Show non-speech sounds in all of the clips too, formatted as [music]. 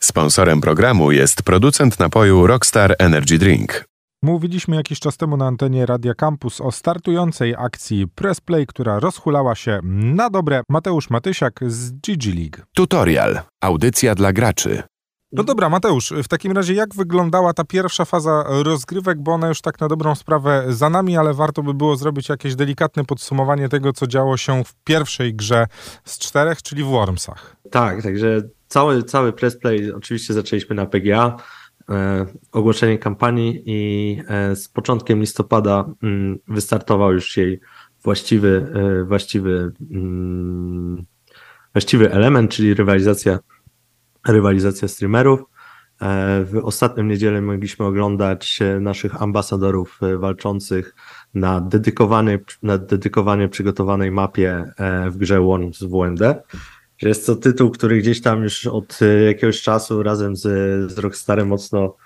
Sponsorem programu jest producent napoju Rockstar Energy Drink. Mówiliśmy jakiś czas temu na antenie Radia Campus o startującej akcji Pressplay, która rozhulała się na dobre. Mateusz Matysiak z GG League. Tutorial. Audycja dla graczy. No dobra, Mateusz, w takim razie jak wyglądała ta pierwsza faza rozgrywek, bo ona już tak na dobrą sprawę za nami, ale warto by było zrobić jakieś delikatne podsumowanie tego, co działo się w pierwszej grze z czterech, czyli w Wormsach. Tak, także cały, cały pressplay oczywiście zaczęliśmy na PGA, e, ogłoszenie kampanii i e, z początkiem listopada mm, wystartował już jej właściwy, e, właściwy, mm, właściwy element, czyli rywalizacja rywalizacja streamerów. E, w ostatnią niedzielę mogliśmy oglądać e, naszych ambasadorów e, walczących na dedykowanej, na dedykowanie przygotowanej mapie w grze Worms WMD. Jest to tytuł, który gdzieś tam już od jakiegoś czasu razem z, z Rockstarem mocno,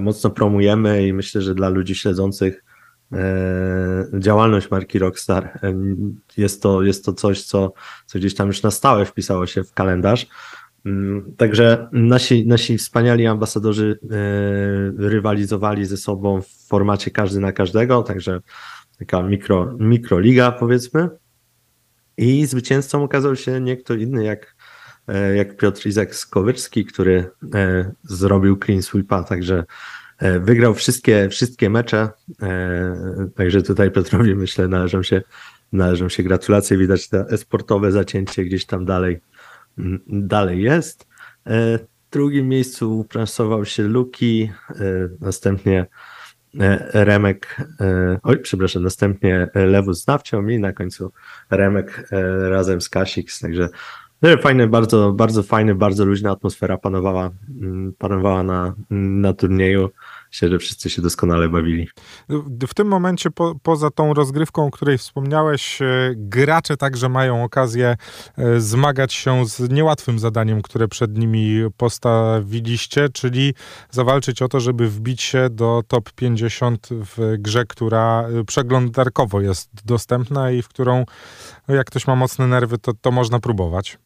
mocno promujemy i myślę, że dla ludzi śledzących działalność marki Rockstar jest to, jest to coś, co, co gdzieś tam już na stałe wpisało się w kalendarz. Mm, także nasi, nasi wspaniali ambasadorzy e, rywalizowali ze sobą w formacie każdy na każdego, także taka mikro, mikroliga powiedzmy. I zwycięzcą okazał się nie kto inny jak, e, jak Piotr Izak Skowyrski, który e, zrobił clean sweepa, także wygrał wszystkie, wszystkie mecze. Także tutaj Piotrowi myślę należą się, należą się gratulacje. Widać to esportowe zacięcie gdzieś tam dalej dalej jest. E, w drugim miejscu uprasował się Luki, e, następnie e, Remek, oj, przepraszam, następnie Lewus z Nawcią i na końcu Remek razem z Kasix, także fajny, bardzo, bardzo fajny, bardzo luźna atmosfera panowała, panowała na, na turnieju. Myślę, że wszyscy się doskonale bawili. W tym momencie, po, poza tą rozgrywką, o której wspomniałeś, e, gracze także mają okazję e, zmagać się z niełatwym zadaniem, które przed nimi postawiliście, czyli zawalczyć o to, żeby wbić się do top 50 w grze, która e, przeglądarkowo jest dostępna i w którą, jak ktoś ma mocne nerwy, to, to można próbować.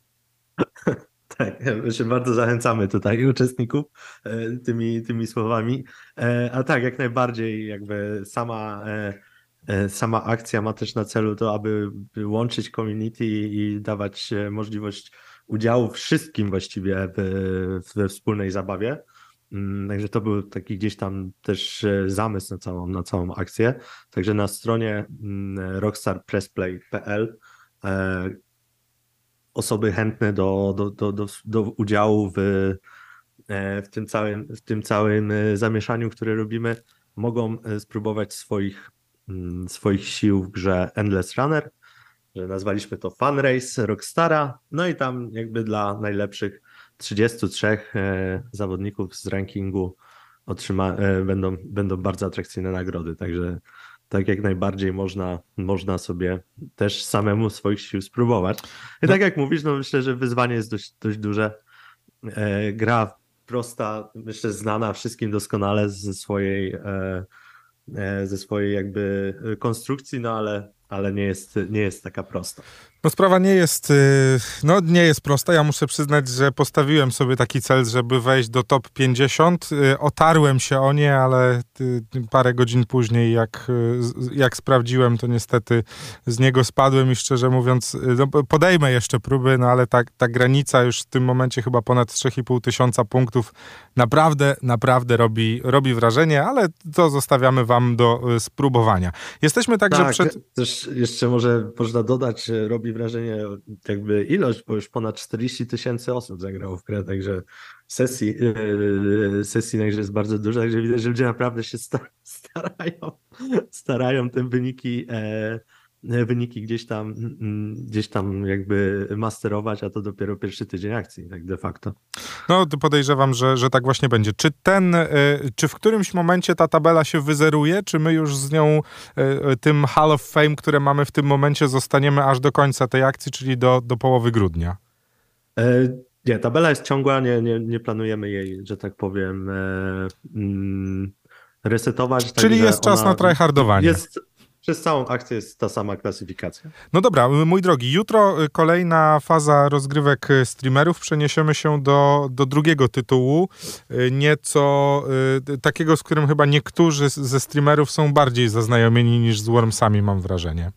[laughs] Tak, się bardzo zachęcamy tutaj uczestników e, tymi, tymi słowami. E, a tak, jak najbardziej jakby sama, e, sama akcja ma też na celu to, aby łączyć community i dawać możliwość udziału wszystkim właściwie we wspólnej zabawie. Mm, także to był taki gdzieś tam też zamysł na całą, na całą akcję. Także na stronie mm, rockstarpressplay.pl osoby chętne do, do, do, do, do udziału w, e, w, tym całym, w tym całym e, zamieszaniu, które robimy, mogą e, spróbować swoich, mm, swoich sił w grze Endless Runner, że nazwaliśmy to Fun Race Rockstara, no i tam jakby dla najlepszych 33 zawodników z rankingu otrzyma, będą, będą bardzo atrakcyjne nagrody, także tak jak najbardziej można, można sobie też samemu swoich sił spróbować. I no. tak jak mówisz, no myślę, że wyzwanie jest dość, dość duże. E, gra prosta, myślę, znana wszystkim doskonale ze swojej, e, e, ze swojej jakby konstrukcji, no ale, ale nie, jest, nie jest taka prosta. No sprawa nie jest, y, no nie jest prosta. Ja muszę przyznać, że postawiłem sobie taki cel, żeby wejść do top 50. Y, otarłem się o nie, ale y, parę godzin później, jak, jak sprawdziłem, to niestety z niego spadłem i szczerze mówiąc, no podejmę jeszcze próby, no ale ta, ta granica już w tym momencie chyba ponad 3,5 tysiąca punktów naprawdę, naprawdę robi, robi wrażenie, ale to zostawiamy wam do spróbowania. Jesteśmy także tak, przed... Też jeszcze może można dodać, robi robi wrażenie jakby ilość, bo już ponad 40 tysięcy osób zagrało w grę, także sesji, yy, sesji także jest bardzo dużo, także widać, że ludzie naprawdę się starają, starają te wyniki e, wyniki gdzieś tam, mm, gdzieś tam jakby masterować, a to dopiero pierwszy tydzień akcji, tak de facto. No, podejrzewam, że, że tak właśnie będzie. Czy ten, e, czy w którymś momencie ta tabela się wyzeruje, czy my już z nią, e, tym Hall of Fame, które mamy w tym momencie, zostaniemy aż do końca tej akcji, czyli do, do połowy grudnia? E, nie, tabela jest ciągła, nie, nie, nie planujemy jej, że tak powiem, mm, resetować. Czyli jest czas na tryhardowanie. Jest, przez całą akcję jest ta sama klasyfikacja. No dobra, mój drogi, jutro y, kolejna faza rozgrywek y, streamerów. Przeniesiemy się do, do drugiego tytułu, y, nieco takiego, z którym chyba niektórzy ze streamerów są bardziej zaznajomieni niż z Wormsami, mam wrażenie.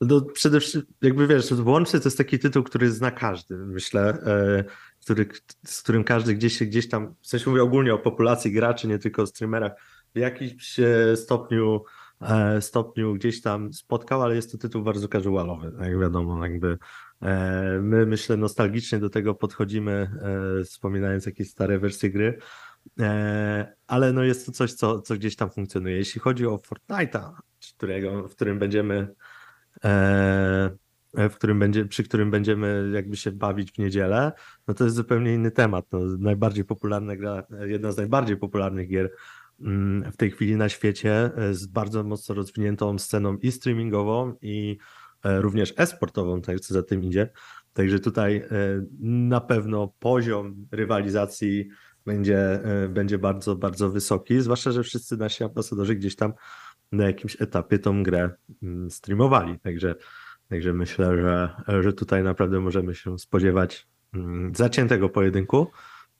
No, przede wszystkim, jakby wiesz, Łączny to jest taki tytuł, który zna każdy, myślę, e, który, z którym każdy gdzieś, gdzieś tam, w sensie mówię ogólnie o populacji graczy, nie tylko o streamerach, w jakimś e, stopniu stopniu gdzieś tam spotkał, ale jest to tytuł bardzo casualowy, jak wiadomo, jakby e, my myślę nostalgicznie do tego podchodzimy, e, wspominając jakieś stare wersje gry, ale no jest to coś, co, co gdzieś tam funkcjonuje. Jeśli chodzi o Fortnite'a, którego, w którym będziemy w którym będzie, przy którym będziemy jakby się bawić w niedzielę, no to jest zupełnie inny temat. No, najbardziej popularna gra, jedna z najbardziej popularnych gier w tej chwili na świecie e, z bardzo mocno rozwiniętą sceną i streamingową, i e, również e-sportową, tak co za tym idzie. Także tutaj e, na pewno poziom rywalizacji będzie, będzie bardzo, bardzo wysoki, zwłaszcza, że wszyscy nasi ambasadorzy gdzieś tam na jakimś etapie tą grę mm, streamowali. Także, także myślę, że, że tutaj naprawdę możemy się spodziewać mm, zaciętego pojedynku.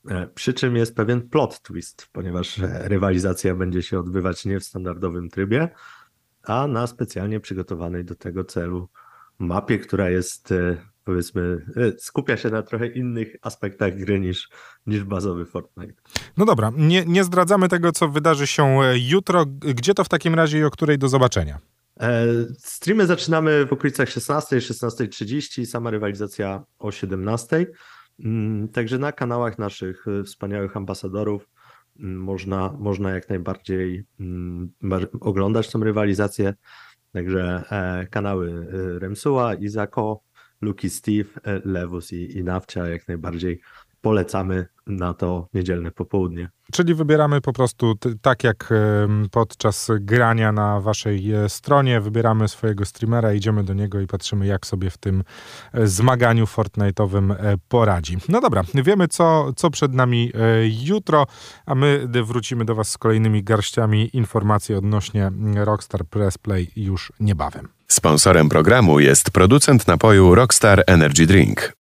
E, przy czym jest pewien plot twist, ponieważ rywalizacja będzie się odbywać nie w standardowym trybie, a na specjalnie przygotowanej do tego celu mapie, która jest e, powiedzmy, e, skupia się na trochę innych aspektach gry niż, niż bazowy Fortnite. No dobra, nie, nie zdradzamy tego, co wydarzy się jutro. Gdzie to w takim razie i o której do zobaczenia? Streamy zaczynamy w okolicach 16, 16.30, sama rywalizacja o 17. Mm, także na kanałach naszych y, wspaniałych ambasadorów mm, można, można jak najbardziej mm, oglądać tą rywalizację. Także e, kanały y, Remsuła, Izako, Luki Steve, e, Lewus i, i Nawcia jak najbardziej polecamy na to niedzielne popołudnie. Czyli wybieramy po prostu tak jak podczas grania na waszej e, stronie, wybieramy swojego streamera, idziemy do niego i patrzymy jak sobie w tym e, zmaganiu Fortnite'owym e, poradzi. No dobra, wiemy co, co przed nami jutro, a my wrócimy do was z kolejnymi garściami informacji odnośnie Rockstar Press Play już niebawem. Sponsorem programu jest producent napoju Rockstar Energy Drink.